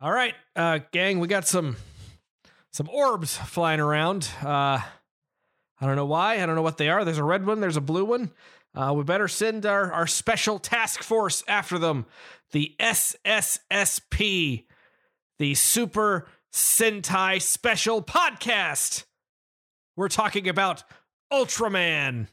All right, uh, gang, we got some some orbs flying around. Uh, I don't know why. I don't know what they are. There's a red one. There's a blue one. Uh, we better send our our special task force after them. The SSSP, the Super Sentai Special Podcast. We're talking about Ultraman.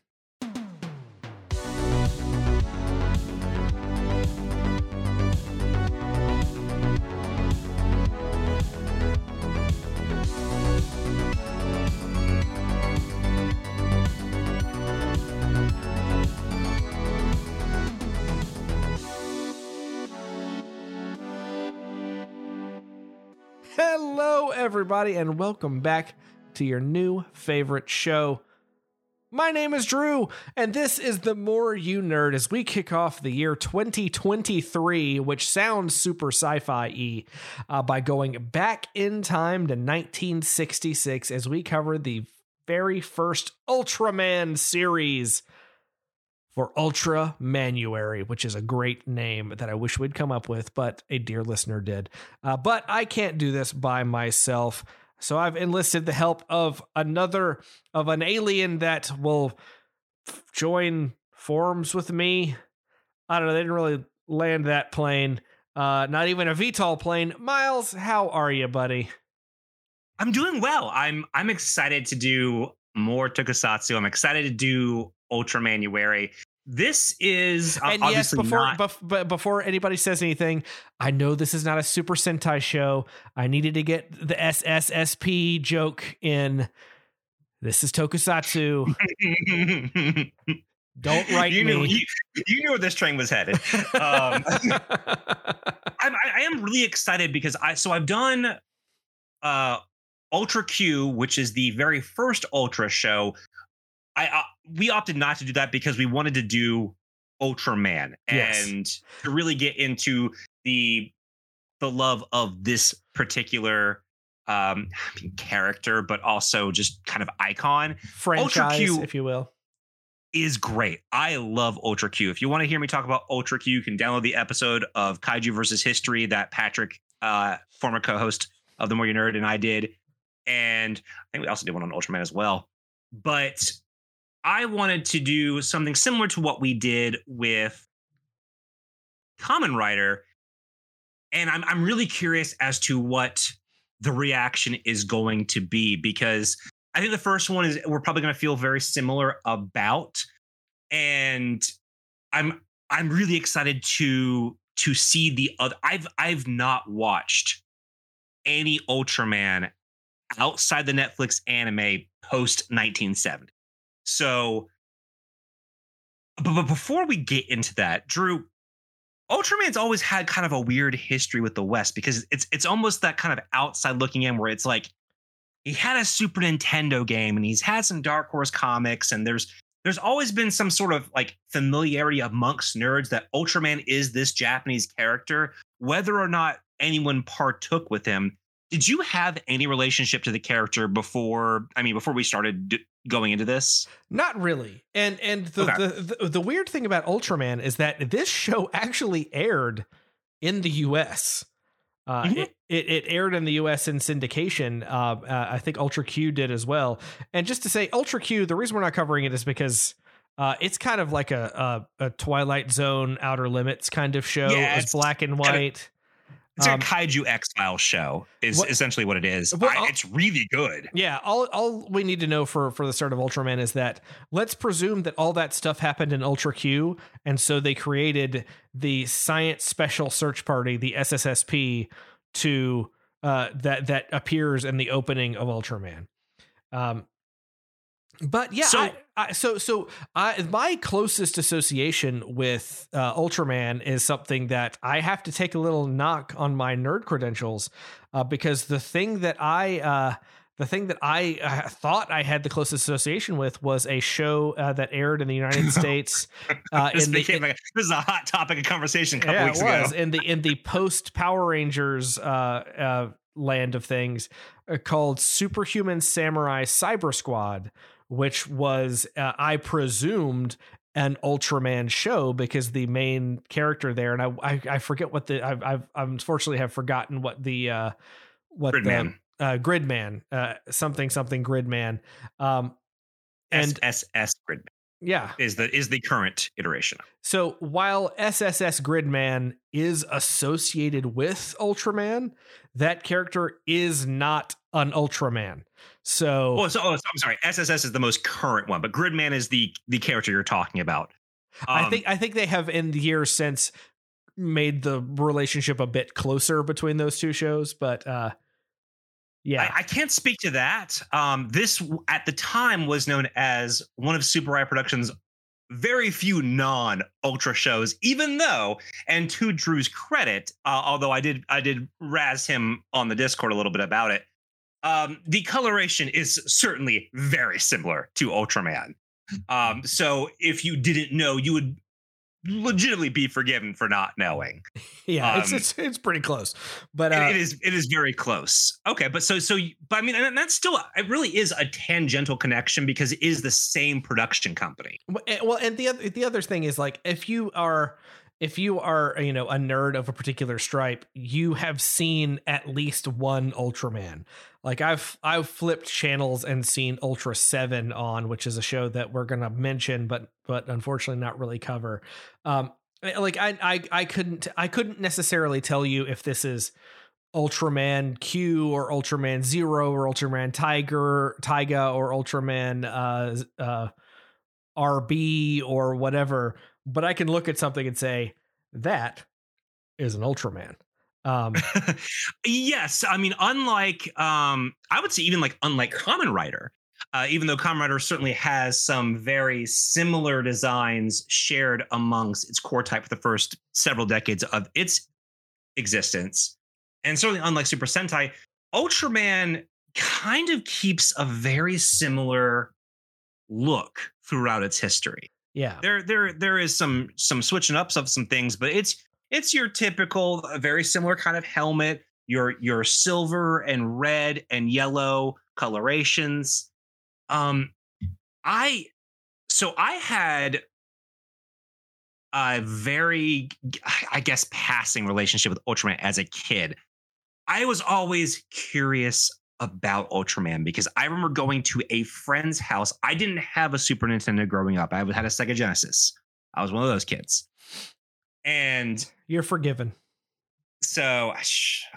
Hello, everybody, and welcome back to your new favorite show. My name is Drew, and this is The More You Nerd as we kick off the year 2023, which sounds super sci fi y, uh, by going back in time to 1966 as we cover the very first Ultraman series for Ultra Manuary, which is a great name that I wish we'd come up with, but a dear listener did. Uh, but I can't do this by myself. So I've enlisted the help of another, of an alien that will f- join forms with me. I don't know. They didn't really land that plane. Uh, not even a VTOL plane. Miles, how are you, buddy? I'm doing well. I'm I'm excited to do more Tokusatsu. I'm excited to do Ultra Ultramanuary. This is and yes, before not. bef- but before anybody says anything, I know this is not a Super Sentai show. I needed to get the SSSP joke in. This is Tokusatsu. Don't write you me. Knew, you, you knew where this train was headed. Um, I'm, I, I am really excited because I so I've done uh Ultra Q, which is the very first Ultra show. I uh, we opted not to do that because we wanted to do Ultraman Yes. and to really get into the the love of this particular um I mean, character, but also just kind of icon Franchise, Q- if you will. is great. I love Ultra Q. If you want to hear me talk about Ultra Q, you can download the episode of Kaiju versus History that Patrick, uh, former co-host of The More You Nerd, and I did. And I think we also did one on Ultraman as well. But I wanted to do something similar to what we did with Kamen Rider. And I'm I'm really curious as to what the reaction is going to be because I think the first one is we're probably going to feel very similar about, and I'm I'm really excited to to see the other. I've I've not watched any Ultraman outside the Netflix anime post 1970. So, but, but before we get into that, Drew, Ultraman's always had kind of a weird history with the West because it's it's almost that kind of outside looking in where it's like he had a Super Nintendo game and he's had some Dark Horse comics and there's there's always been some sort of like familiarity amongst nerds that Ultraman is this Japanese character, whether or not anyone partook with him. Did you have any relationship to the character before? I mean, before we started d- going into this? Not really. And and the, Okay. the, the the weird thing about Ultraman is that this show actually aired in the U.S. Uh, Mhm. it, it it aired in the U.S. in syndication. Uh, uh, I think Ultra Q did as well. And just to say, Ultra Q, the reason we're not covering it is because uh, it's kind of like a, a a Twilight Zone, Outer Limits kind of show. Yeah, it's it's black and white. It's Um, a kaiju X File show. Is what- essentially what it is. Well, I- it's really good. Yeah, all all we need to know for for the start of Ultraman is that let's presume that all that stuff happened in Ultra Q, and so they created the Science Special Search Party, the SSSP, to uh, that that appears in the opening of Ultraman. Um, but yeah, So- I, I, so so I, my closest association with uh, Ultraman is something that I have to take a little knock on my nerd credentials uh, because the thing that I uh, the thing that I uh, thought I had the closest association with was a show uh, that aired in the United States uh, This in the became like this is a hot topic of conversation a couple yeah, weeks it was ago. in the in the post Power Rangers uh, uh, land of things uh, called Superhuman Samurai Cyber Squad, which was uh, I presumed an Ultraman show because the main character there, and I I, I forget what the I've, I've unfortunately have forgotten what the uh what Gridman. the uh Gridman uh something something Gridman um and SSS Gridman yeah is the is the current iteration. so while SSS Gridman is associated with Ultraman, that character is not an Ultraman. So Oh, so, oh, so I'm sorry. SSS is the most current one, but Gridman is the the character you're talking about. I Um, think I think they have in the years since made the relationship a bit closer between those two shows, but uh yeah. I, I can't speak to that. Um, this at the time was known as one of Tsuburaya Productions' very few non Ultra shows. Even though, and to Drew's credit, uh, although I did I did razz him on the Discord a little bit about it, um, the coloration is certainly very similar to Ultraman. Um, so if you didn't know, you would legitimately be forgiven for not knowing. yeah, it's um, it's it's pretty close. But uh, It- it is it is very close. Okay, but so so but I mean and that's still it really is a tangential connection because it is the same production company. Well, and- Well, and the other the other thing is like if you are if you are you know a nerd of a particular stripe, you have seen at least one Ultraman. Like I've I've flipped channels and seen Ultra Seven on, which is a show that we're gonna mention, but but unfortunately not really cover. Um, like I I I couldn't I couldn't necessarily tell you if this is Ultraman Q or Ultraman Zero or Ultraman Tiger Taiga or Ultraman uh uh RB or whatever, but I can look at something and say that is an Ultraman. Um, yes, I mean unlike um I would say even like unlike Kamen Rider, uh, even though Kamen Rider certainly has some very similar designs shared amongst its core type for the first several decades of its existence, and certainly unlike Super Sentai, Ultraman kind of keeps a very similar look throughout its history yeah, there there there is some some switching ups of some things but it's it's your typical very similar kind of helmet your your silver and red and yellow colorations. Um i so i had a very i guess passing relationship with ultraman as a kid. I was always curious about Ultraman because I remember going to a friend's house. I didn't have a Super Nintendo growing up. I had a Sega Genesis. I was one of those kids. And you're forgiven. so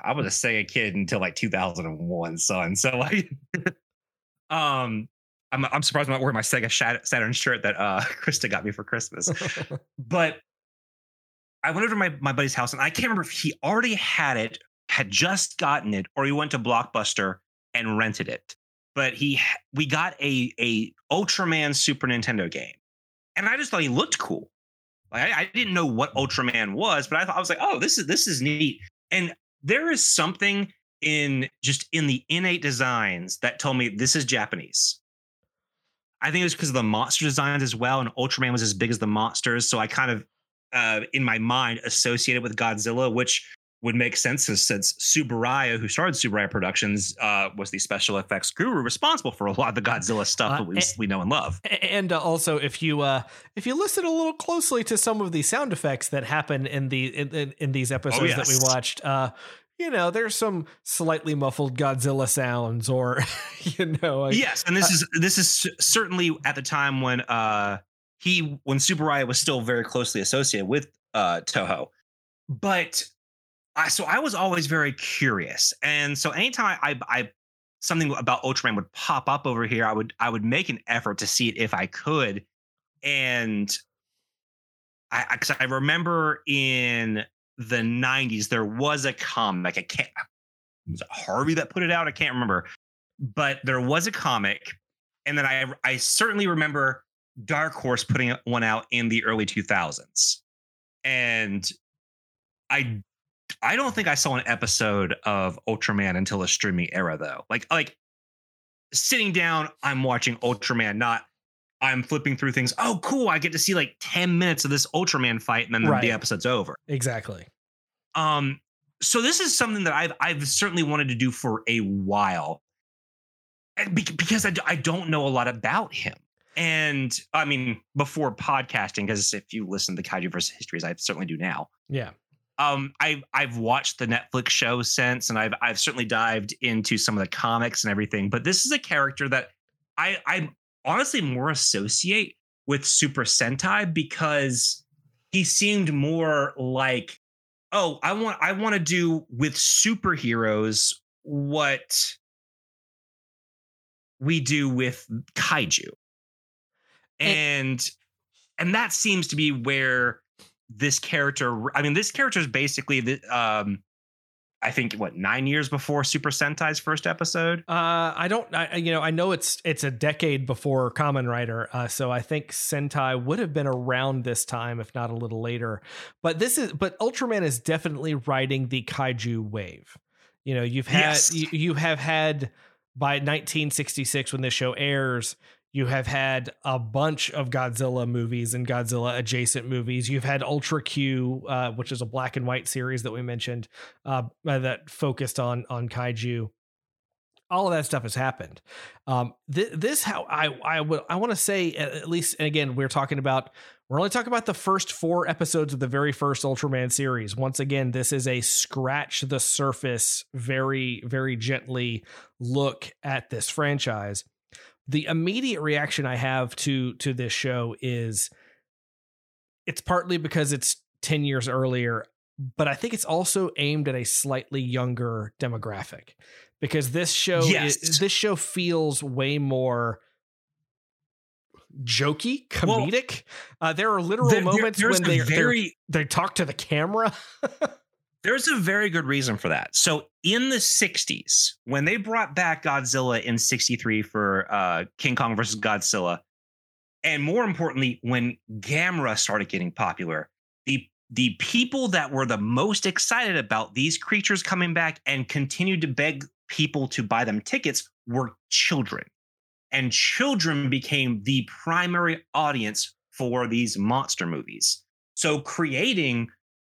I was a Sega kid until like 2001, son. So like, um, I'm I'm surprised I'm not wearing my Sega Saturn shirt that uh Krista got me for Christmas. but I went over to my my buddy's house and I can't remember if he already had it, had just gotten it, or he went to Blockbuster and rented it. But he we got a a Ultraman Super Nintendo game, and I just thought he looked cool. Like I, I didn't know what Ultraman was, but I thought I was like, oh, this is this is neat. And there is something in just in the innate designs that told me this is Japanese. I think it was because of the monster designs as well, and Ultraman was as big as the monsters, so I kind of uh, in my mind associated with Godzilla, which would make sense since, Tsuburaya, who started Tsuburaya Productions, uh, was the special effects guru responsible for a lot of the Godzilla stuff Uh, that we, eh, we know and love. and uh, also if you uh if you listen a little closely to some of the sound effects that happen in the in, in, in these episodes that we watched uh you know there's some slightly muffled godzilla sounds or you know like, yes, and this is this is certainly at the time when uh he when Tsuburaya was still very closely associated with uh Toho. But I so I was always very curious. And so anytime I I, I something about Ultraman would pop up over here, I would I would make an effort to see it if I could. And I because I, remember in the 90s there was a comic. I can't was it Harvey that put it out? I can't remember. But there was a comic, and then I I certainly remember Dark Horse putting one out in the early 2000s. And I I don't think I saw an episode of Ultraman until the streaming era though. Like like sitting down, I'm watching Ultraman, not I'm flipping through things. Oh, cool. I get to see like 10 minutes of this Ultraman fight and then Right. the episode's over. exactly Um, so this is something that I've I've certainly wanted to do for a while, because I, I don't know a lot about him, and I mean, before podcasting, because if you listen to Kaiju versus Histories, I certainly do now. Yeah. Um, I've I've watched the Netflix show since, and I've I've certainly dived into some of the comics and everything. But this is a character that I I honestly more associate with Super Sentai because he seemed more like, oh, I want I want to do with superheroes what we do with kaiju. And and that seems to be where this character I mean this character is basically the um I think what nine years before Super Sentai's first episode. Uh, I don't, I, you know, I know it's it's a decade before Kamen Rider, uh, so I think Sentai would have been around this time, if not a little later. But this is, but Ultraman is definitely riding the kaiju wave. You know, you've had Yes. you, you have had by 1966 when this show airs. You have had a bunch of Godzilla movies and Godzilla adjacent movies. You've had Ultra Q, uh, which is a black and white series that we mentioned uh, that focused on on kaiju. All of that stuff has happened. Um, th- this how I I would I want to say at at least and again we're talking about we're only talking about the first four episodes of the very first Ultraman series. Once again, this is a scratch the surface, very very gently look at this franchise. The immediate reaction I have to to this show is it's partly because it's 10 years earlier but I think it's also aimed at a slightly younger demographic because this show Yes. is, this show feels way more jokey, Well, comedic. uh, there are literal There- there- moments there's when they they very they talk to the camera. There's a very good reason for that. So in the 60s, when they brought back Godzilla in 63 for uh, King Kong versus Godzilla, and more importantly, when Gamera started getting popular, the the people that were the most excited about these creatures coming back and continued to beg people to buy them tickets were children. And children became the primary audience for these monster movies. So creating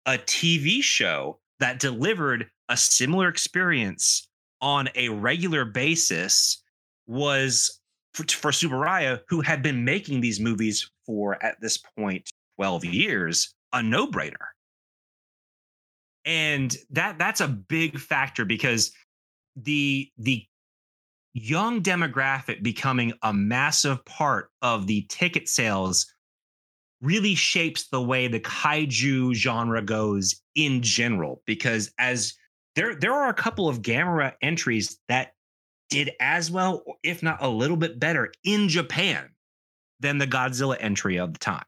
a TV show that delivered a similar experience on a regular basis was for, for Tsuburaya, who had been making these movies for at this point 12 years, a no-brainer. And that that's a big factor because the the young demographic becoming a massive part of the ticket sales really shapes the way the kaiju genre goes in general because as there there are a couple of Gamera entries that did as well if not a little bit better in Japan than the Godzilla entry of the time.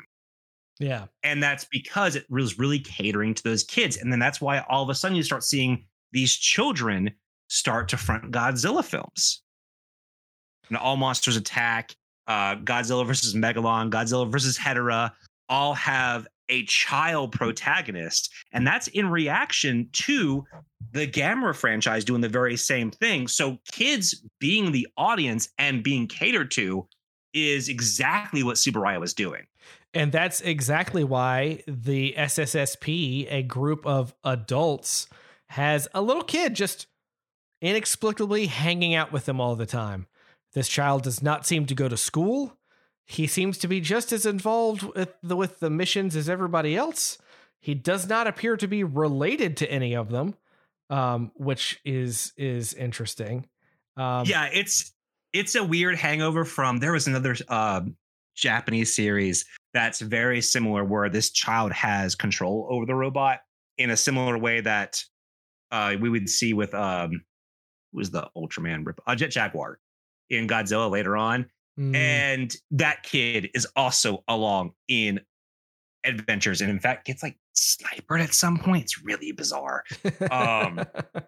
Yeah. and that's because it was really catering to those kids. And then that's why all of a sudden you start seeing these children start to front Godzilla films. And all monsters attack uh, Godzilla versus Megalon, Godzilla versus Hedorah all have a child protagonist. And that's in reaction to the Gamera franchise doing the very same thing. So kids being the audience and being catered to is exactly what Tsuburaya was doing. And that's exactly why the SSSP, a group of adults, has a little kid just inexplicably hanging out with them all the time. This child does not seem to go to school. He seems to be just as involved with the, with the missions as everybody else. He does not appear to be related to any of them, um, which is is interesting. Um, yeah, it's it's a weird hangover from there was another uh, Japanese series that's very similar where this child has control over the robot in a similar way that uh, we would see with um was the Ultraman rip uh, Jet Jaguar in Godzilla later on. Mm, And that kid is also along in adventures and in fact gets like snipered at some point. It's really bizarre. um,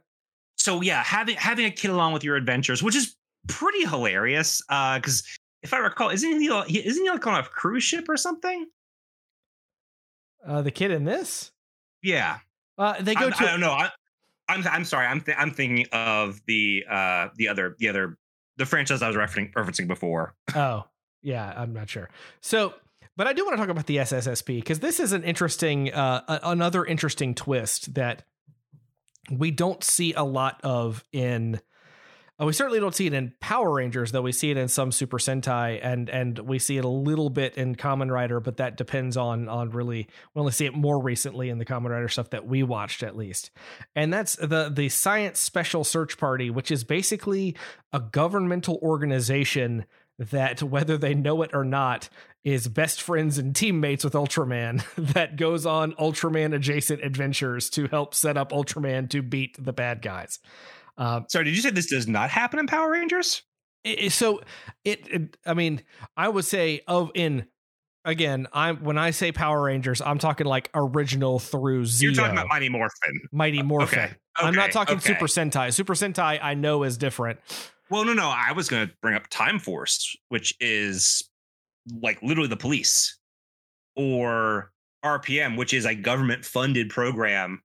so yeah, having having a kid along with your adventures, which is pretty hilarious. Uh, because if I recall, isn't he isn't he like on a cruise ship or something? uh, the kid in this, Yeah, uh, they go I'm, to I don't know. I, I'm I'm sorry. I'm th- I'm thinking of the uh the other the other the franchise I was referencing referencing before. Oh, yeah, I'm not sure. So, but I do want to talk about the SSSP because this is an interesting, uh, another interesting twist that we don't see a lot of in Uh, we certainly don't see it in Power Rangers, though we see it in some Super Sentai, and and we see it a little bit in Kamen Rider, but that depends on on really. We only see it more recently in the Kamen Rider stuff that we watched, at least. And that's the the Science Special Search Party, which is basically a governmental organization that, whether they know it or not, is best friends and teammates with Ultraman that goes on Ultraman adjacent adventures to help set up Ultraman to beat the bad guys. Um, Sorry, did you say this does not happen in Power Rangers? It, so it, it, I mean, I would say of in again, I'm when I say Power Rangers, I'm talking like original through Zeo. You're talking about Mighty Morphin. Mighty Morphin. Okay. okay. I'm not talking okay. Super Sentai. Super Sentai I know is different. Well, no, no. I was going to bring up Time Force, which is like literally the police, or RPM, which is a government funded program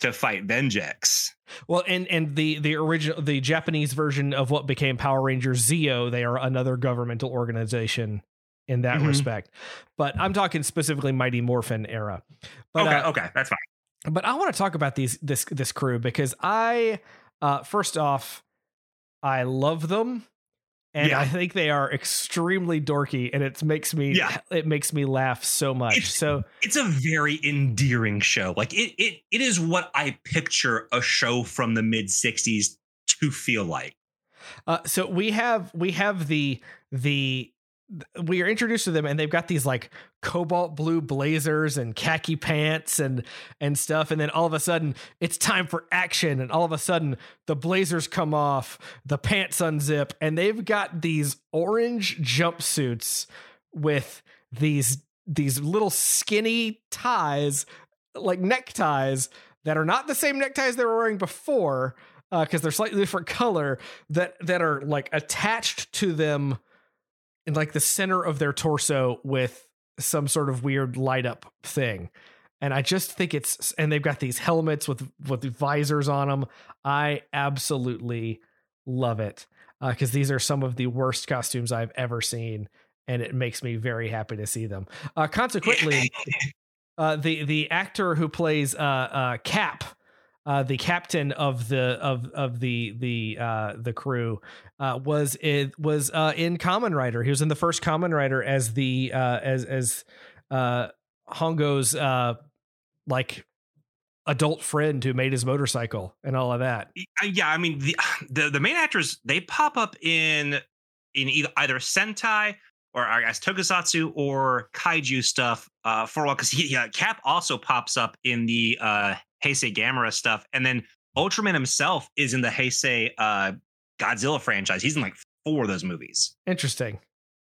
to fight Venjix. Well, and and the the original the Japanese version of what became Power Rangers Zeo, they are another governmental organization in that mm-hmm. respect. But I'm talking specifically Mighty Morphin era. But, okay, uh, okay, that's fine. But I want to talk about these this this crew because I uh first off I love them and yeah. I think they are extremely dorky, and it makes me yeah. it makes me laugh so much. It's, so it's a very endearing show. Like it it it is what I picture a show from the mid '60s to feel like. Uh, so we have we have the the we are introduced to them and they've got these like cobalt blue blazers and khaki pants and and stuff and then all of a sudden it's time for action and all of a sudden the blazers come off the pants unzip and they've got these orange jumpsuits with these these little skinny ties like neckties that are not the same neckties they were wearing before because uh, they're slightly different color that that are like attached to them in like the center of their torso with some sort of weird light up thing. And I just think it's and they've got these helmets with with visors on them. I absolutely love it because uh, these are some of the worst costumes I've ever seen, and it makes me very happy to see them. Uh, consequently, uh, the the actor who plays uh, uh, Cap uh, the captain of the of of the the uh, the crew uh, was it was uh, in Kamen Rider. He was in the first Kamen Rider as the uh, as as uh, Hongo's like adult friend who made his motorcycle and all of that. Yeah, I mean the the, the main actors they pop up in in either, either Sentai or I guess Tokusatsu or Kaiju stuff uh, for a while because yeah, Cap also pops up in the uh, Heisei Gamera stuff. And then Ultraman himself is in the Heisei uh, Godzilla franchise. He's in like four of those movies. Interesting.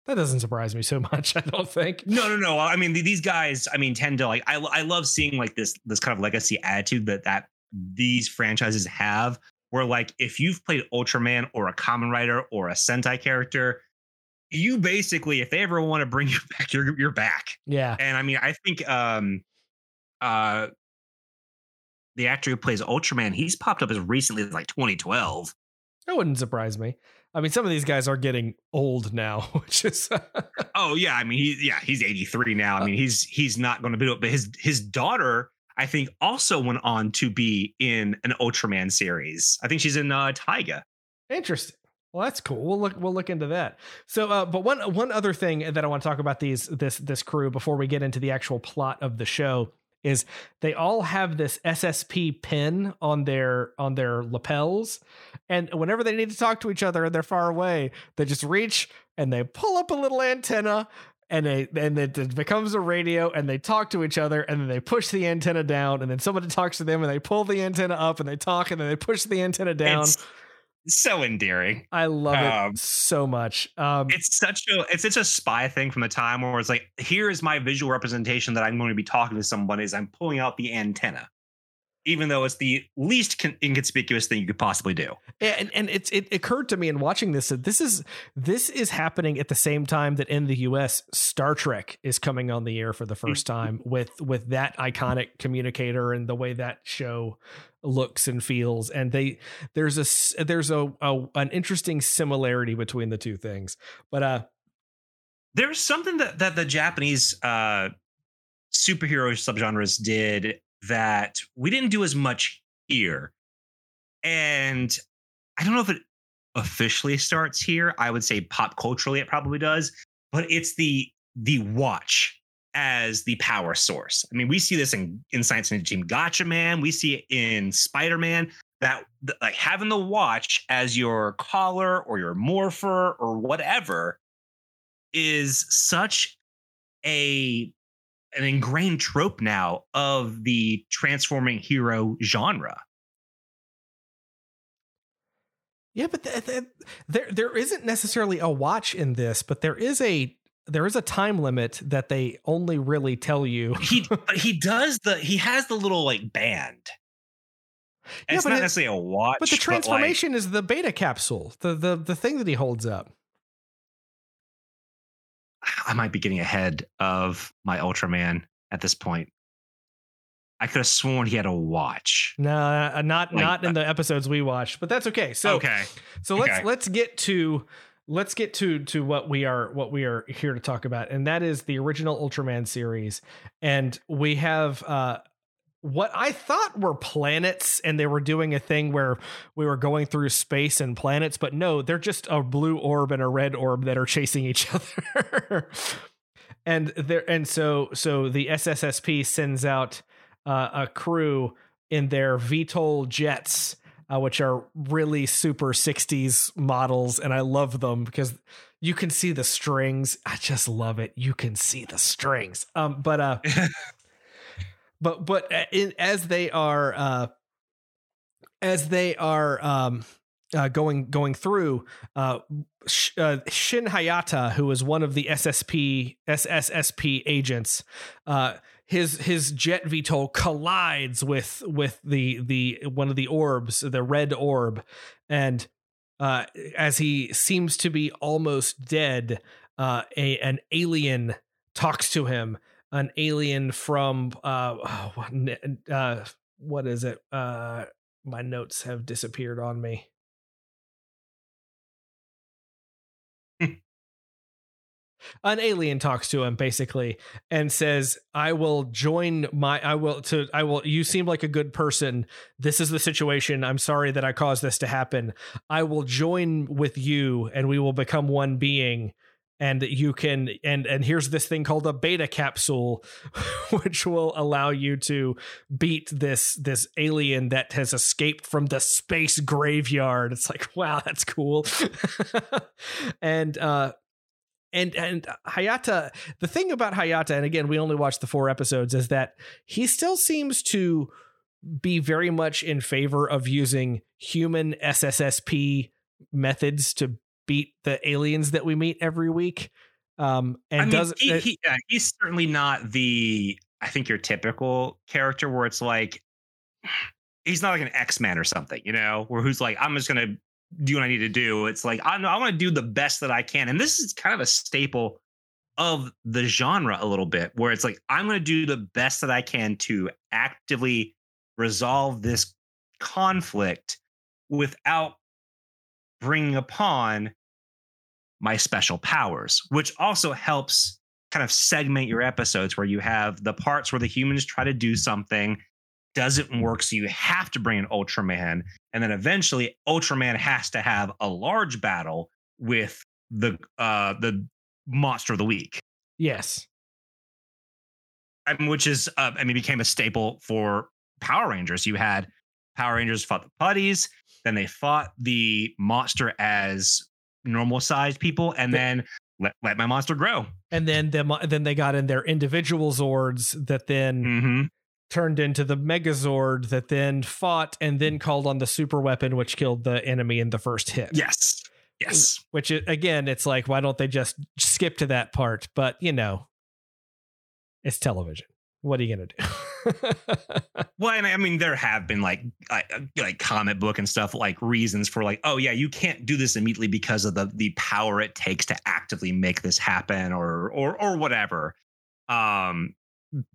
That doesn't surprise me so much. I don't think. No, no, no. I mean, these guys. I mean, tend to like. I I love seeing like this this kind of legacy attitude that that these franchises have. Where like if you've played Ultraman or a Kamen Rider or a Sentai character, you basically, if they ever want to bring you back, you're you're back. Yeah. And I mean, I think um, uh, the actor who plays Ultraman, he's popped up as recently as like 2012. That wouldn't surprise me. I mean, some of these guys are getting old now, which is. oh yeah, I mean, he's yeah, he's 83 now. I uh mean, he's he's not going to be, but his his daughter, I think, also went on to be in an Ultraman series. I think she's in uh, Taiga. Interesting. Well, that's cool. We'll look. We'll look into that. So, uh, but one one other thing that I want to talk about these this this crew before we get into the actual plot of the show is they all have this SSP pin on their on their lapels. And whenever they need to talk to each other and they're far away they just reach and they pull up a little antenna and they and it becomes a radio and they talk to each other and then they push the antenna down and then somebody talks to them and they pull the antenna up and they talk and then they push the antenna down. It's, so endearing. I love um, it so much. Um, it's such a it's such a spy thing from the time where it's like, here is my visual representation that I'm going to be talking to someone. Is I'm pulling out the antenna, even though it's the least con- inconspicuous thing you could possibly do. And and it's it occurred to me in watching this that this is this is happening at the same time that in the U.S. Star Trek is coming on the air for the first mm-hmm. time with with that iconic communicator and the way that show looks and feels and they there's a there's a, a an interesting similarity between the two things but uh there's something that that the japanese uh superhero subgenres did that we didn't do as much here and i don't know if it officially starts here. I would say pop culturally it probably does, but it's the the watch as the power source. I mean, we see this in, in Science Ninja Team Gatchaman. We see it in Spider Man. That like having the watch as your collar or your morpher or whatever is such a an ingrained trope now of the transforming hero genre. Yeah, but th- th- there there isn't necessarily a watch in this, but there is a there is a time limit that they only really tell you. he he does the he has the little like band. Yeah, it's not it, necessarily a watch. But the transformation but like, is the beta capsule, the the the thing that he holds up. I might be getting ahead of my Ultraman at this point. I could have sworn he had a watch. No, uh, not like, not in the episodes we watched, but that's okay. So okay, so let's okay. let's get to let's get to to what we are what we are here to talk about, and that is the original Ultraman series, and we have uh what I thought were planets, and they were doing a thing where we were going through space and planets, but no, they're just a blue orb and a red orb that are chasing each other. and there, and so so the SSSP sends out uh, a crew in their VTOL jets. Uh, which are really super 60s models and i love them because you can see the strings. I just love it. You can see the strings. Um but uh but but uh, in, as they are uh, as they are um, uh, going going through uh, uh, Shin Hayata, who is one of the SSP SSSP agents, uh, his his jet VTOL collides with with the the one of the orbs, the red orb, and uh, as he seems to be almost dead, uh, a an alien talks to him an alien from uh what is it? My notes have disappeared on me. An alien talks to him basically and says i will join my i will to i will you seem like a good person. This is the situation. I'm sorry that i caused this to happen. I will join with you and we will become one being and you can and and here's this thing called a beta capsule which will allow you to beat this this alien that has escaped from the space graveyard. It's like wow that's cool. And uh and and Hayata the thing about Hayata and again we only watched the four episodes is that he still seems to be very much in favor of using human SSSP methods to beat the aliens that we meet every week. Um, and I mean, does he, he, yeah, he's certainly not the I think your typical character where it's like he's not like an X Man or something, you know, where who's like I'm just gonna do what I need to do. It's like I I want to do the best that I can, and this is kind of a staple of the genre a little bit, where it's like I'm going to do the best that I can to actively resolve this conflict without bringing upon my special powers, which also helps kind of segment your episodes where you have the parts where the humans try to do something doesn't work so you have to bring an ultraman and then eventually ultraman has to have a large battle with the uh the monster of the week yes I mean, which is uh, i mean became a staple for power rangers you had power rangers fought the putties then they fought the monster as normal sized people, and then let, let my monster grow. And then the, then they got in their individual Zords that then mm-hmm. Turned into the Megazord that then fought and then called on the super weapon, which killed the enemy in the first hit. Yes. Yes. Which again, it's like, why don't they just skip to that part? But you know, it's television. What are you gonna do? well, and I mean, there have been like like comic book and stuff like reasons for like, oh yeah, you can't do this immediately because of the the power it takes to actively make this happen, or or or whatever. Um,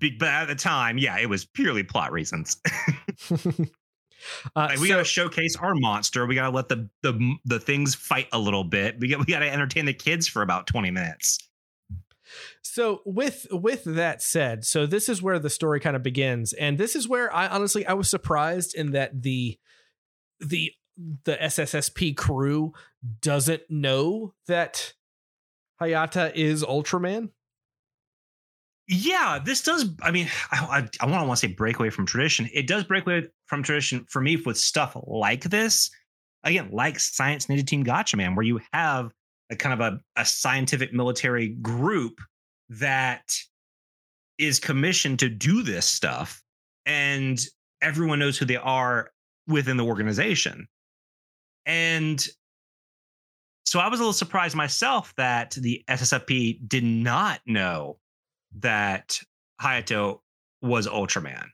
but at the time, yeah, it was purely plot reasons. Uh, like we so, gotta showcase our monster. We gotta let the the the things fight a little bit. We got we gotta entertain the kids for about twenty minutes. So with with that said, so this is where the story kind of begins, and this is where I honestly I was surprised in that the the the SSSP crew doesn't know that Hayata is Ultraman. Yeah, this does. I mean, I, I, I want to say break away from tradition. It does break away from tradition for me with stuff like this. Again, like Science Ninja Team Gatchaman, where you have a kind of a, a scientific military group that is commissioned to do this stuff, and everyone knows who they are within the organization. And so I was a little surprised myself that the SSSP did not know that Hayato was Ultraman.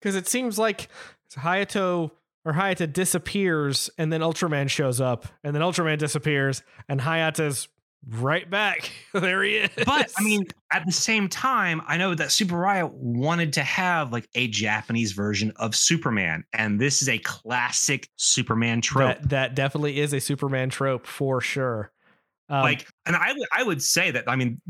Because it seems like Hayato or Hayata disappears and then Ultraman shows up and then Ultraman disappears and Hayata's right back. there he is. But I mean, at the same time, I know that Tsuburaya wanted to have like a Japanese version of Superman, and this is a classic Superman trope. That, that definitely is a Superman trope for sure. Um, like, and I would I would say that I mean,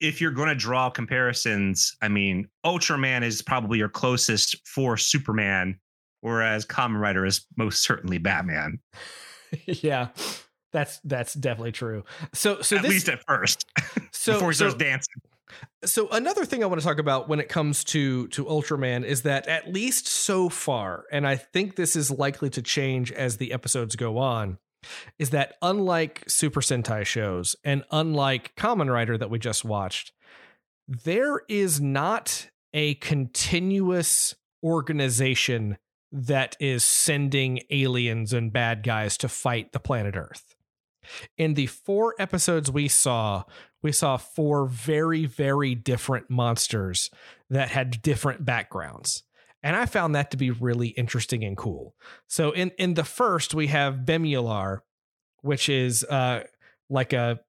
if you're going to draw comparisons, I mean, Ultraman is probably your closest for Superman, whereas Kamen Rider is most certainly Batman. yeah, that's that's definitely true. So so at this, least at first, so before he so, starts dancing. So another thing I want to talk about when it comes to to Ultraman is that at least so far, and I think this is likely to change as the episodes go on is that unlike Super Sentai shows and unlike Kamen Rider that we just watched, there is not a continuous organization that is sending aliens and bad guys to fight the planet Earth. In the four episodes we saw, we saw four very, very different monsters that had different backgrounds. And I found that to be really interesting and cool. So in in the first we have Bemular, which is uh like a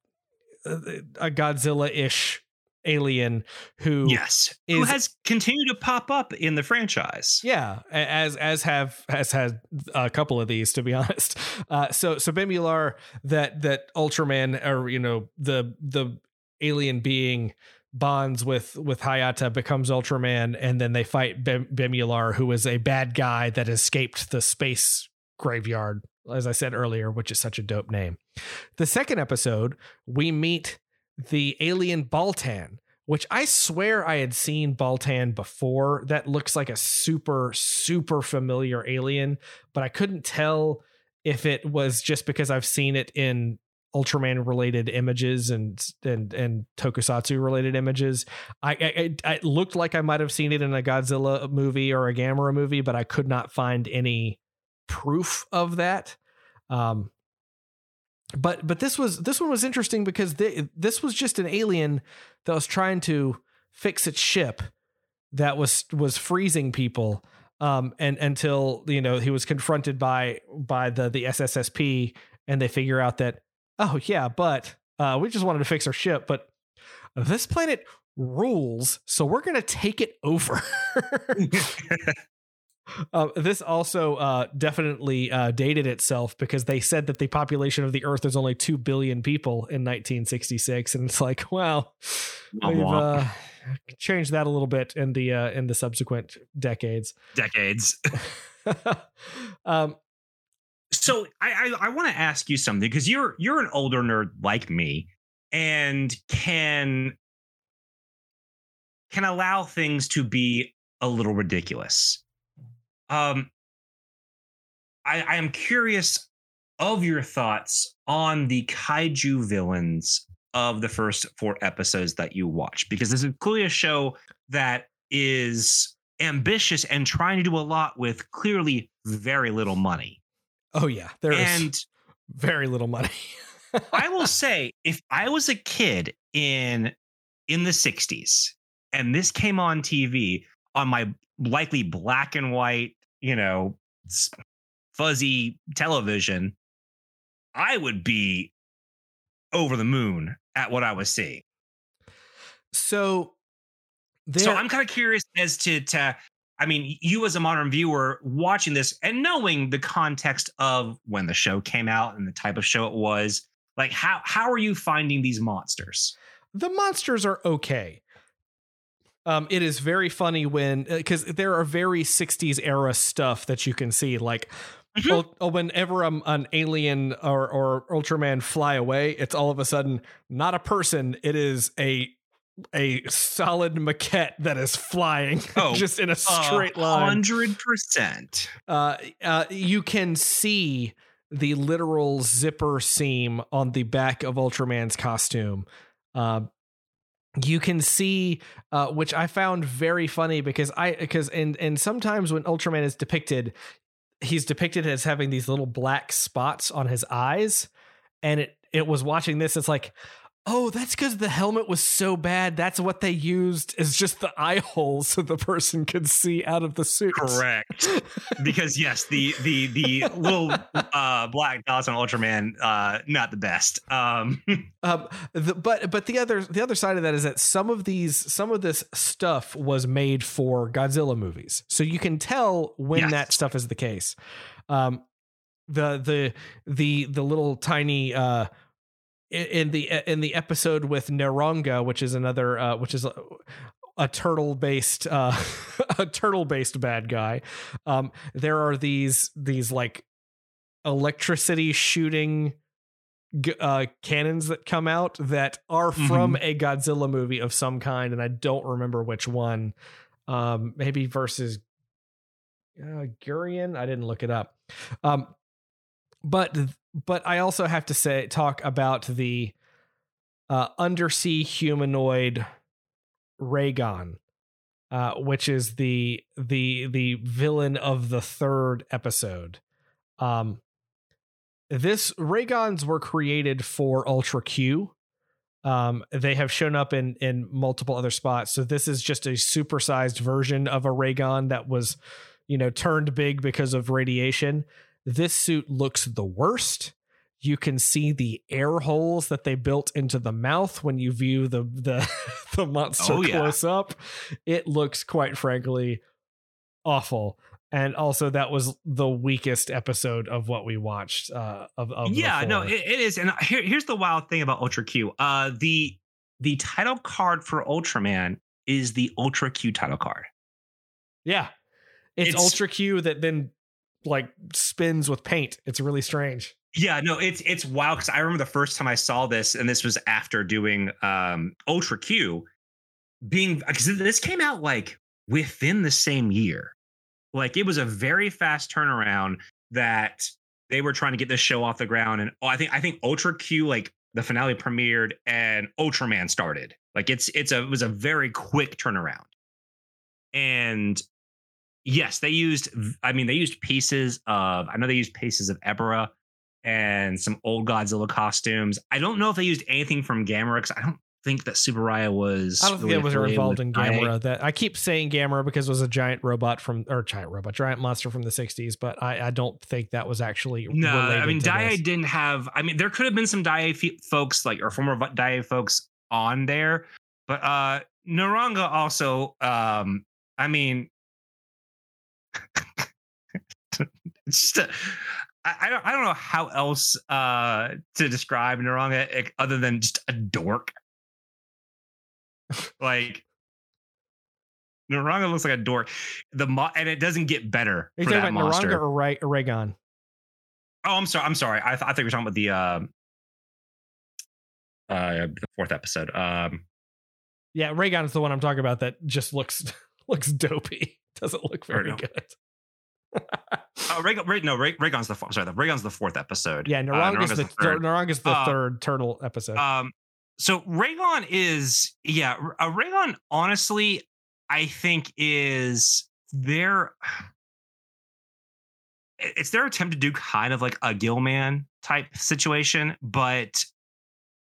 a Godzilla-ish alien who yes is, who has continued to pop up in the franchise yeah as as have has had a couple of these to be honest uh so so bemular that that ultraman or you know the the alien being bonds with with Hayata becomes Ultraman and then they fight Bem- Bemular who is a bad guy that escaped the space graveyard as I said earlier which is such a dope name. The second episode we meet the alien Baltan which I swear I had seen Baltan before that looks like a super super familiar alien but I couldn't tell if it was just because I've seen it in Ultraman related images and and and Tokusatsu related images. I, it looked like I might have seen it in a Godzilla movie or a Gamera movie, but I could not find any proof of that. Um, but but this was this one was interesting because they, this was just an alien that was trying to fix its ship that was was freezing people um and until you know he was confronted by by the the SSSP and they figure out that oh yeah, but uh, we just wanted to fix our ship, but this planet rules, so we're gonna take it over. uh, this also uh, definitely uh, dated itself because they said that the population of the Earth is only two billion people in 1966, and it's like, well, we've uh, changed that a little bit in the uh, in the subsequent decades. Decades. um, so I I, I want to ask you something because you're you're an older nerd like me and can can allow things to be a little ridiculous. Um, I, I am curious of your thoughts on the kaiju villains of the first four episodes that you watch because this is clearly a show that is ambitious and trying to do a lot with clearly very little money. Oh yeah, there and is very little money. I will say, if I was a kid in in the '60s and this came on TV on my likely black and white, you know, fuzzy television, I would be over the moon at what I was seeing. So, there, so I'm kind of curious as to to I mean, you as a modern viewer watching this and knowing the context of when the show came out and the type of show it was, like how how are you finding these monsters? The monsters are okay. Um, it is very funny when because uh, there are very 60s era stuff that you can see like Mhm. Ul- uh, whenever um, an alien or, or Ultraman fly away, it's all of a sudden not a person. It is a a solid maquette that is flying Oh, just in a straight line. Hundred percent. Uh, uh, you can see the literal zipper seam on the back of Ultraman's costume. Uh, you can see, uh, which I found very funny because I because and and sometimes when Ultraman is depicted, he's depicted as having these little black spots on his eyes, and it it was watching this. It's like. Oh, that's because the helmet was so bad. That's what they used is just the eye holes so the person could see out of the suit. Correct. because yes, the the the little uh black dots on Ultraman, uh, not the best. Um, Um, the, but but the other the other side of that is that some of these some of this stuff was made for Godzilla movies, so you can tell when Yes. that stuff is the case. Um, the the the the little tiny uh in- the in the episode with Neronga, which is another uh, which is a, a turtle based uh a turtle based bad guy. Um, there are these these like electricity shooting uh, cannons that come out that are from a Godzilla movie of some kind, and I don't remember which one. Um, maybe versus uh, Gurion. I didn't look it up. Um, but but I also have to say talk about the uh, undersea humanoid Raygon, uh, which is the the the villain of the third episode. Um, this Raygons were created for Ultra Q. Um, they have shown up in in multiple other spots. So this is just a supersized version of a Raygon that was, you know, turned big because of radiation. This suit looks the worst. You can see the air holes that they built into the mouth when you view the the the monster Oh, yeah. close up. It looks quite frankly awful. And also, that was the weakest episode of what we watched. Uh, of, of yeah, no, it, it is. And here, here's the wild thing about Ultra Q. Uh, the the title card for Ultraman is the Ultra Q title card. Yeah. It's, It's- Ultra Q that then like spins with paint. It's really strange. Yeah, no, it's it's wild because I remember the first time I saw this, and this was after doing um Ultra Q, being because this came out like within the same year. Like it was a very fast turnaround that they were trying to get this show off the ground, and oh, I think I think Ultra Q like the finale premiered and Ultraman started. Like it's it's a it was a very quick turnaround, and yes, they used. I mean, they used pieces of. I know they used pieces of Ebirah and some old Godzilla costumes. I don't know if they used anything from Gamera because I don't think that Tsuburaya was. I don't think really it was involved in. Gamera. That I keep saying Gamera because it was a giant robot from or giant robot, giant monster from the '60s, but I, I don't think that was actually No, I mean Daiei didn't have. I mean, there could have been some Daiei folks like or former Daiei folks on there, but uh Neronga also. um I mean, it's just. A, I, I don't. I don't know how else uh to describe Neronga eh, other than just a dork. like. Neronga looks like a dork. The mo- and it doesn't get better. Are you talking that about monster. Neronga or Ray, Raygon? Oh, I'm sorry. I'm sorry. I, th- I think we're talking about the um uh the fourth episode. Um Yeah, Raygon is the one I'm talking about that just looks looks dopey. Doesn't look very good. oh, Ray, Ray, no, Ray, Raygon's the fourth. Sorry, the Raygon's the fourth episode. Yeah, Uh, Neronga's Neronga's the, the third. Neronga's the Uh, third turtle episode. Um, so Raygon is yeah, uh, Raygon. Honestly, I think is their it's their attempt to do kind of like a Gill-man type situation, but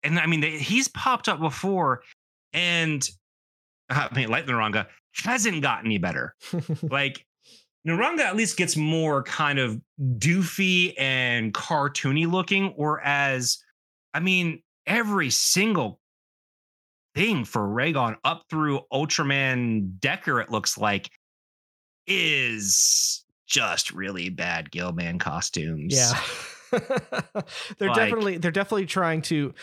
and I mean they, he's popped up before, and I mean like Neronga hasn't got any better. like Neronga at least gets more kind of doofy and cartoony looking, whereas I mean every single thing for Raygon up through Ultraman Decker, it looks like, is just really bad Gill-man costumes. Yeah. they're Like- definitely they're definitely trying to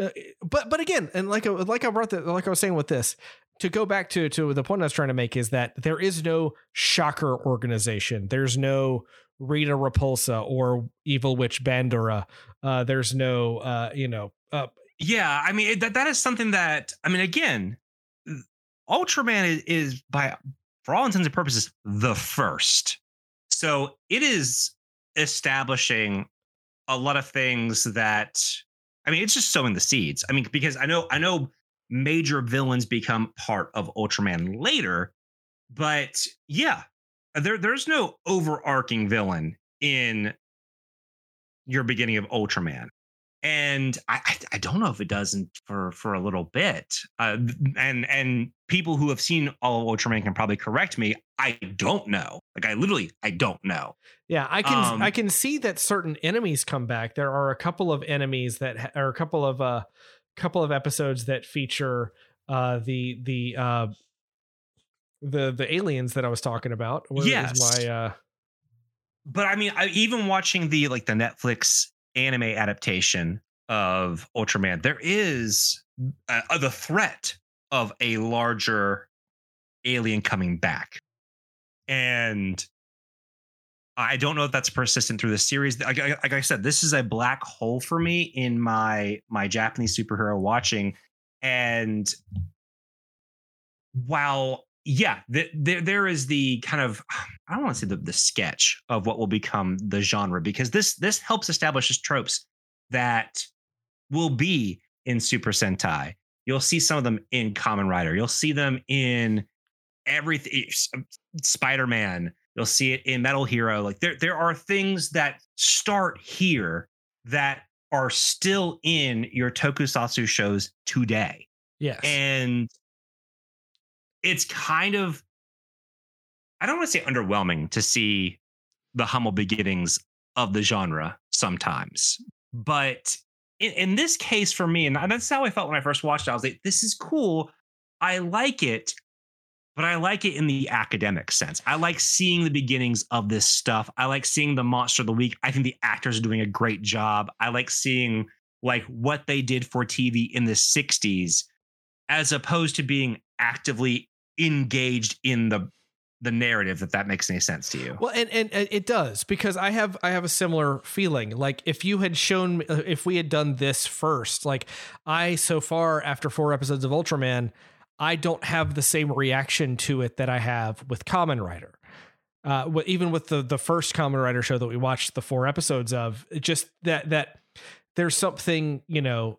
uh, but but again and like like I brought the like I was saying with this to go back to to the point I was trying to make is that there is no shocker organization there's no Rita Repulsa or Evil Witch Bandora. Uh, there's no, uh, you know, uh, yeah. I mean that that is something that I mean again, Ultraman is, is by for all intents and purposes the first. So it is establishing a lot of things that I mean it's just sowing the seeds. I mean because I know I know major villains become part of Ultraman later, but yeah, there there's no overarching villain in your beginning of Ultraman. And I, I don't know if it doesn't for for a little bit. Uh, and and people who have seen all of Ultraman can probably correct me. I don't know. Like I literally I don't know. Yeah, I can um, I can see that certain enemies come back. There are a couple of enemies that are a couple of uh couple of episodes that feature uh the the uh the the aliens that I was talking about. Where yes. My uh but I mean, I, even watching the like the Netflix anime adaptation of Ultraman, there is uh, the threat of a larger alien coming back, and I don't know if that's persistent through the series. Like, like I said, this is a black hole for me in my my Japanese superhero watching, and while yeah, the, there there is the kind of I don't want to say the, the sketch of what will become the genre because this this helps establish tropes that will be in Super Sentai. You'll see some of them in Kamen Rider. You'll see them in everything eh, um, Spider Man. You'll see it in Metal Hero. Like there there are things that start here that are still in your tokusatsu shows today. Yes. And it's kind of I don't want to say underwhelming to see the humble beginnings of the genre sometimes. But in, in, this case, for me, and that's how I felt when I first watched it, I was like, this is cool. I like it, but I like it in the academic sense. I like seeing the beginnings of this stuff. I like seeing the monster of the week. I think the actors are doing a great job. I like seeing like what they did for TV in the 60s as opposed to being actively engaged in the the narrative that that makes any sense to you well and, and, and it does because i have i have a similar feeling like if you had shown if we had done this first like i so far after four episodes of ultraman i don't have the same reaction to it that i have with Kamen Rider uh, even with the the first Kamen Rider show that we watched the four episodes of just that that there's something you know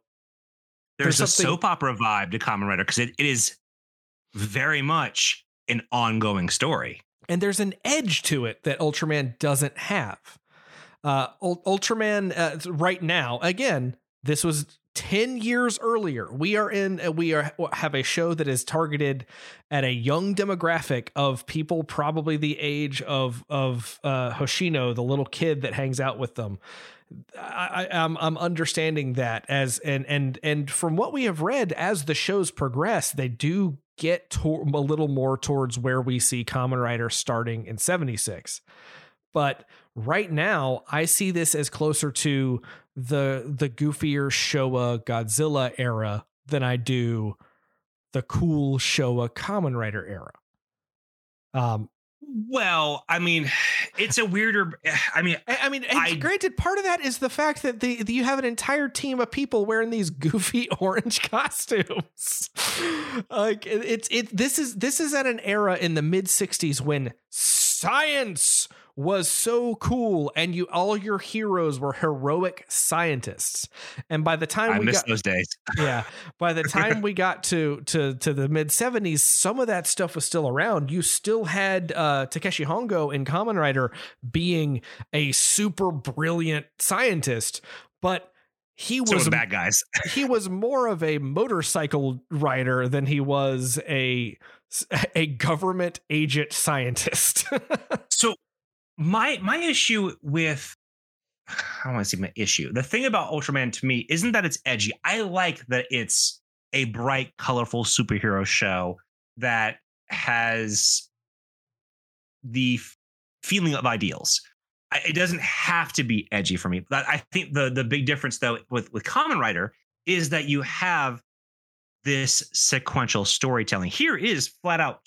there's, there's a soap opera vibe to Kamen Rider because it, it is very much an ongoing story. And there's an edge to it that Ultraman doesn't have. Uh, Ultraman uh, right now, again, this was 10 years earlier. We are in, uh, we are have a show that is targeted at a young demographic of people probably the age of, of uh, Hoshino, the little kid that hangs out with them. I, am I'm, I'm understanding that as and and and from what we have read as the shows progress, they do get to, a little more towards where we see Kamen Rider starting in 76. But right now, I see this as closer to the the goofier Showa Godzilla era than I do the cool Showa Kamen Rider era. Um, well, I mean, it's a weirder. I mean, I mean, I, granted, part of that is the fact that the, the, you have an entire team of people wearing these goofy orange costumes. like it's it. This is this is at an era in the mid '60s when science was so cool and you all your heroes were heroic scientists and by the time I we miss got those days yeah by the time we got to to to the mid 70s some of that stuff was still around you still had uh Takeshi Hongo in Kamen Rider being a super brilliant scientist but he was so bad guys. he was more of a motorcycle rider than he was a a government agent scientist. so my my issue with I don't want to say my issue. The thing about Ultraman to me isn't that it's edgy. I like that it's a bright, colorful superhero show that has the feeling of ideals. I, it doesn't have to be edgy for me. But I think the the big difference though with with Kamen Rider is that you have this sequential storytelling. Here is flat out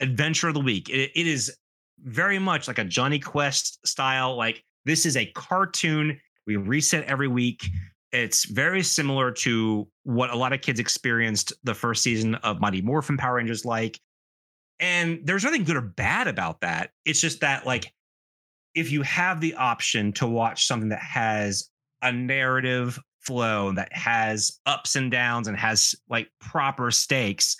adventure of the week. it, it is very much like a Jonny Quest style. Like this is a cartoon. We reset every week. It's very similar to what a lot of kids experienced the first season of Mighty Morphin Power Rangers like. And there's nothing good or bad about that. It's just that, like, if you have the option to watch something that has a narrative flow that has ups and downs and has like proper stakes,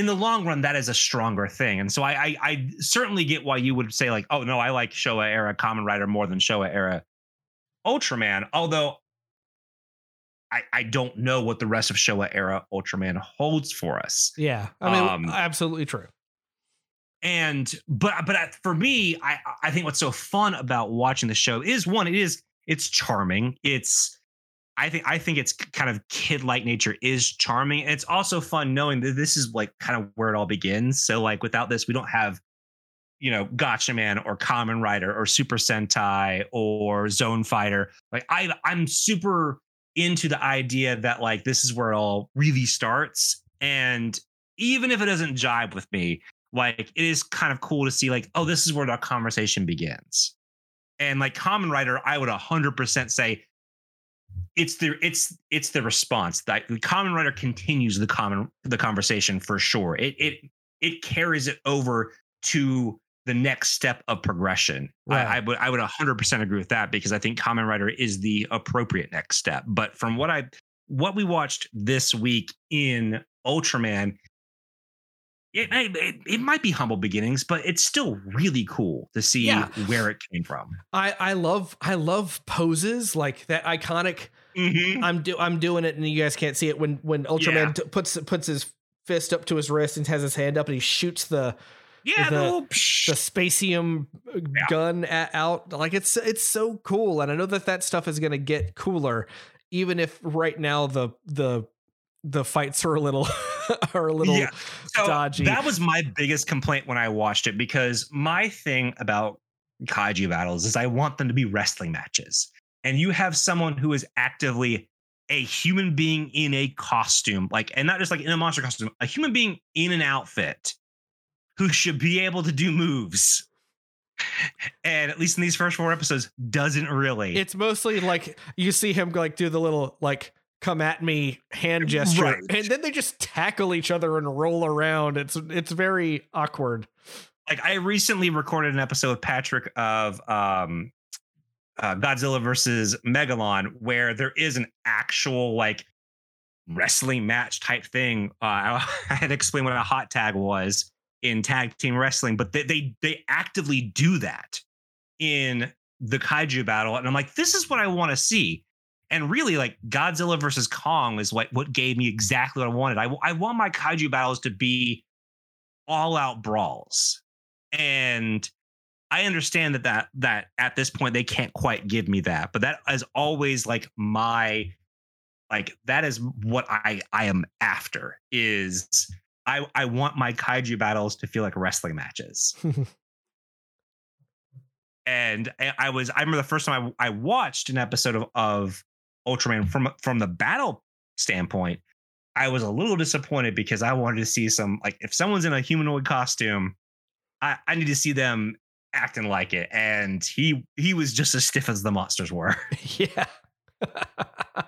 in the long run, that is a stronger thing. And so I, I, I certainly get why you would say like, oh no, I like Showa era Kamen Rider more than Showa era Ultraman. Although I, I don't know what the rest of Showa era Ultraman holds for us. Yeah, I mean, um, absolutely true. And but but for me, I I think what's so fun about watching the show is one, it is it's charming. It's I think I think it's kind of kid like nature is charming. And it's also fun knowing that this is like kind of where it all begins. So like without this, we don't have you know Gatchaman or Kamen Rider or Super Sentai or Zone Fighter. Like I I'm super into the idea that like this is where it all really starts. And even if it doesn't jibe with me, like it is kind of cool to see like oh this is where the conversation begins. And like Kamen Rider, I would 100% say it's the it's it's the response that the Kamen Rider continues the common the conversation for sure. It it it carries it over to the next step of progression. Right. I, I, would I would 100% agree with that because I think Kamen Rider is the appropriate next step. But from what I what we watched this week in Ultraman, it, it, it might be humble beginnings, but it's still really cool to see yeah. where it came from. I I love I love poses like that iconic. Mm-hmm. I'm do I'm doing it, and you guys can't see it when when Ultraman yeah. t- puts puts his fist up to his wrist and has his hand up, and he shoots the yeah, the, the, the Specium uh, yeah. gun at, out. Like it's it's so cool, and I know that that stuff is going to get cooler, even if right now the the the fights are a little are a little yeah. so dodgy. That was my biggest complaint when I watched it because my thing about kaiju battles is I want them to be wrestling matches. And you have someone who is actively a human being in a costume, like, and not just like in a monster costume, a human being in an outfit who should be able to do moves. And at least in these first four episodes, doesn't really. It's mostly like you see him like do the little like come at me hand gesture right. and then they just tackle each other and roll around it's it's very awkward like i recently recorded an episode with patrick of um uh, godzilla versus megalon where there is an actual like wrestling match type thing. Uh, i had to explain what a hot tag was in tag team wrestling but they they, they actively do that in the kaiju battle and i'm like this is what i want to see. And really like Godzilla versus Kong is what what gave me exactly what I wanted. I I want my kaiju battles to be all out brawls, and I understand that that that at this point they can't quite give me that, but that is always like my like that is what I I am after is I I want my kaiju battles to feel like wrestling matches. and I was I remember the first time I, I watched an episode of, of Ultraman from from the battle standpoint, I was a little disappointed because I wanted to see some like if someone's in a humanoid costume, I, I need to see them acting like it. And he he was just as stiff as the monsters were. yeah.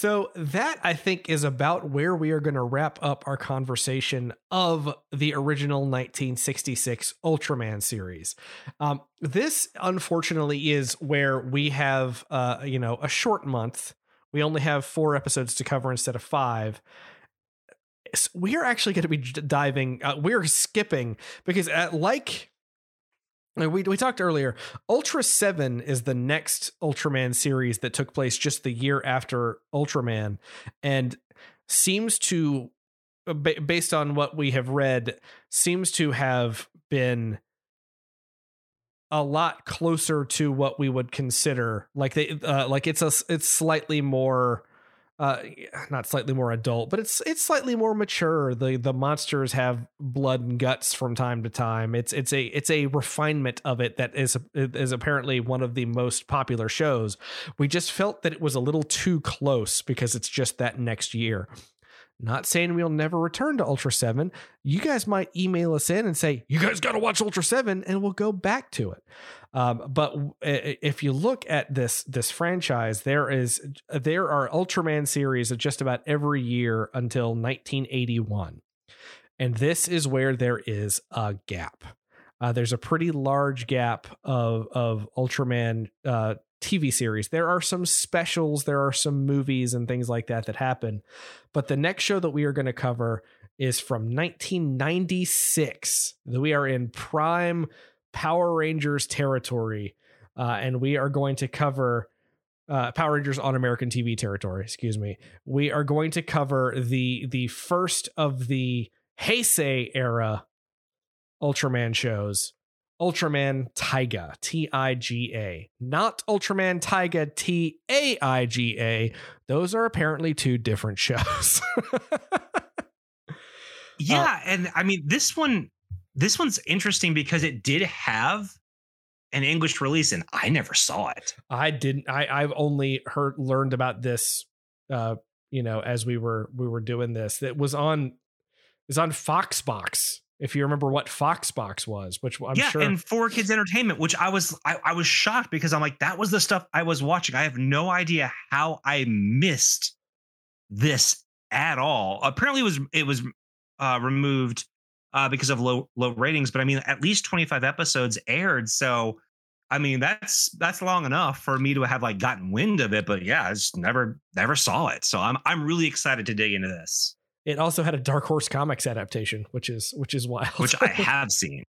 So that I think is about where we are going to wrap up our conversation of the original 1966 Ultraman series. Um, this unfortunately is where we have, uh, you know, a short month. We only have four episodes to cover instead of five. we are actually going to be diving. Uh, we're skipping because, uh, like we, we talked earlier. Ultra 7 is the next Ultraman series that took place just the year after Ultraman and seems to, uh, based on what we have read, seems to have been a lot closer to what we would consider like they uh, like it's a it's slightly more uh not slightly more adult but it's it's slightly more mature the the monsters have blood and guts from time to time it's it's a it's a refinement of it that is is apparently one of the most popular shows we just felt that it was a little too close because it's just that next year Not saying we'll never return to Ultra 7. You guys might email us in and say, you guys got to watch Ultra 7, and we'll go back to it. Um, but if you look at this this franchise, there is there are Ultraman series of just about every year until 1981, and this is where there is a gap. Uh, there's a pretty large gap of of Ultraman uh, TV series. There are some specials, there are some movies and things like that that happen. But the next show that we are going to cover is from 1996. We are in prime Power Rangers territory, uh, and we are going to cover. Uh, Power Rangers on American TV territory. Excuse me. We are going to cover the the first of the Heisei era Ultraman shows Ultraman Tiga, T I G A, not Ultraman Taiga, T A I G A. Those are apparently two different shows. yeah, uh, and I mean this one this one's interesting because it did have an English release and I never saw it. I didn't I I've only heard learned about this uh you know as we were we were doing this. That was on is on Foxbox if you remember what Foxbox was, which I'm yeah, sure. and 4Kids Entertainment, which I was I, I was shocked because I'm like, that was the stuff I was watching. I have no idea how I missed this at all. Apparently, it was it was uh, removed uh, because of low low ratings, but I mean, at least 25 episodes aired, so. I mean that's that's long enough for me to have like gotten wind of it, but yeah, I just never never saw it. So I'm I'm really excited to dig into this. It also had a Dark Horse Comics adaptation, which is which is wild. Which I have seen.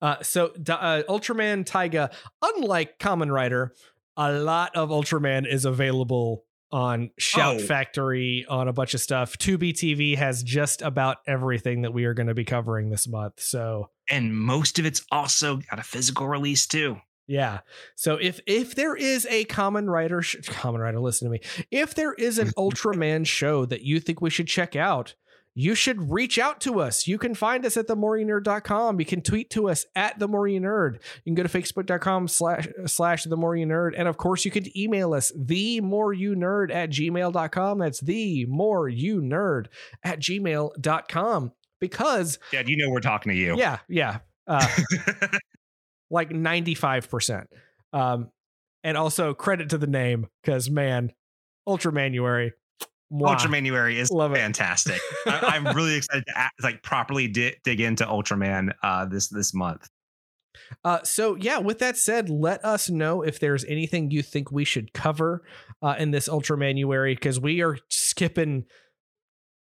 Uh, so uh, Ultraman Tiga, unlike Kamen Rider, a lot of Ultraman is available on Shout oh. Factory, on a bunch of stuff. Tubi TV has just about everything that we are going to be covering this month. So, and most of it's also got a physical release too. Yeah. So if if there is a Kamen Rider sh- Kamen Rider, listen to me. If there is an Ultraman show that you think we should check out, you should reach out to us. You can find us at themoreyounerd.com. You can tweet to us at the more you nerd. You can go to facebook.com slash slash the more nerd. And of course, you can email us the more you nerd at gmail.com. That's the more you nerd at gmail.com. Because Yeah, you know we're talking to you. Yeah, yeah. Uh, like 95%. Um, and also credit to the name because man, Ultramanuary. Ultramanuary is Love fantastic. I, am really excited to act, like properly di- dig into Ultraman uh, this this month. Uh, so yeah, with that said, let us know if there's anything you think we should cover uh, in this Ultramanuary because we are skipping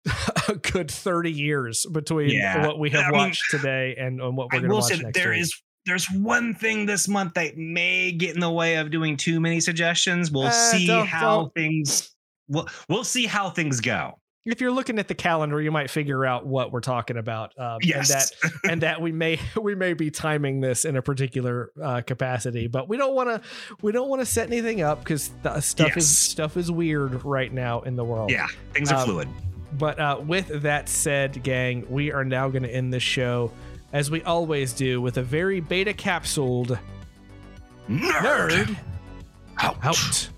a good 30 years between yeah. what we have I watched mean, today and, and what we're going to watch next there week. is there's one thing this month that may get in the way of doing too many suggestions. We'll uh, see how don't. things we'll, we'll see how things go. If you're looking at the calendar, you might figure out what we're talking about. Um, yes. and that and that we may we may be timing this in a particular uh, capacity, but we don't want to we don't want to set anything up because stuff yes. is stuff is weird right now in the world. Yeah, things are um, fluid. But uh, with that said, gang, we are now going to end this show as we always do, with a very beta capsuled nerd, nerd out. out.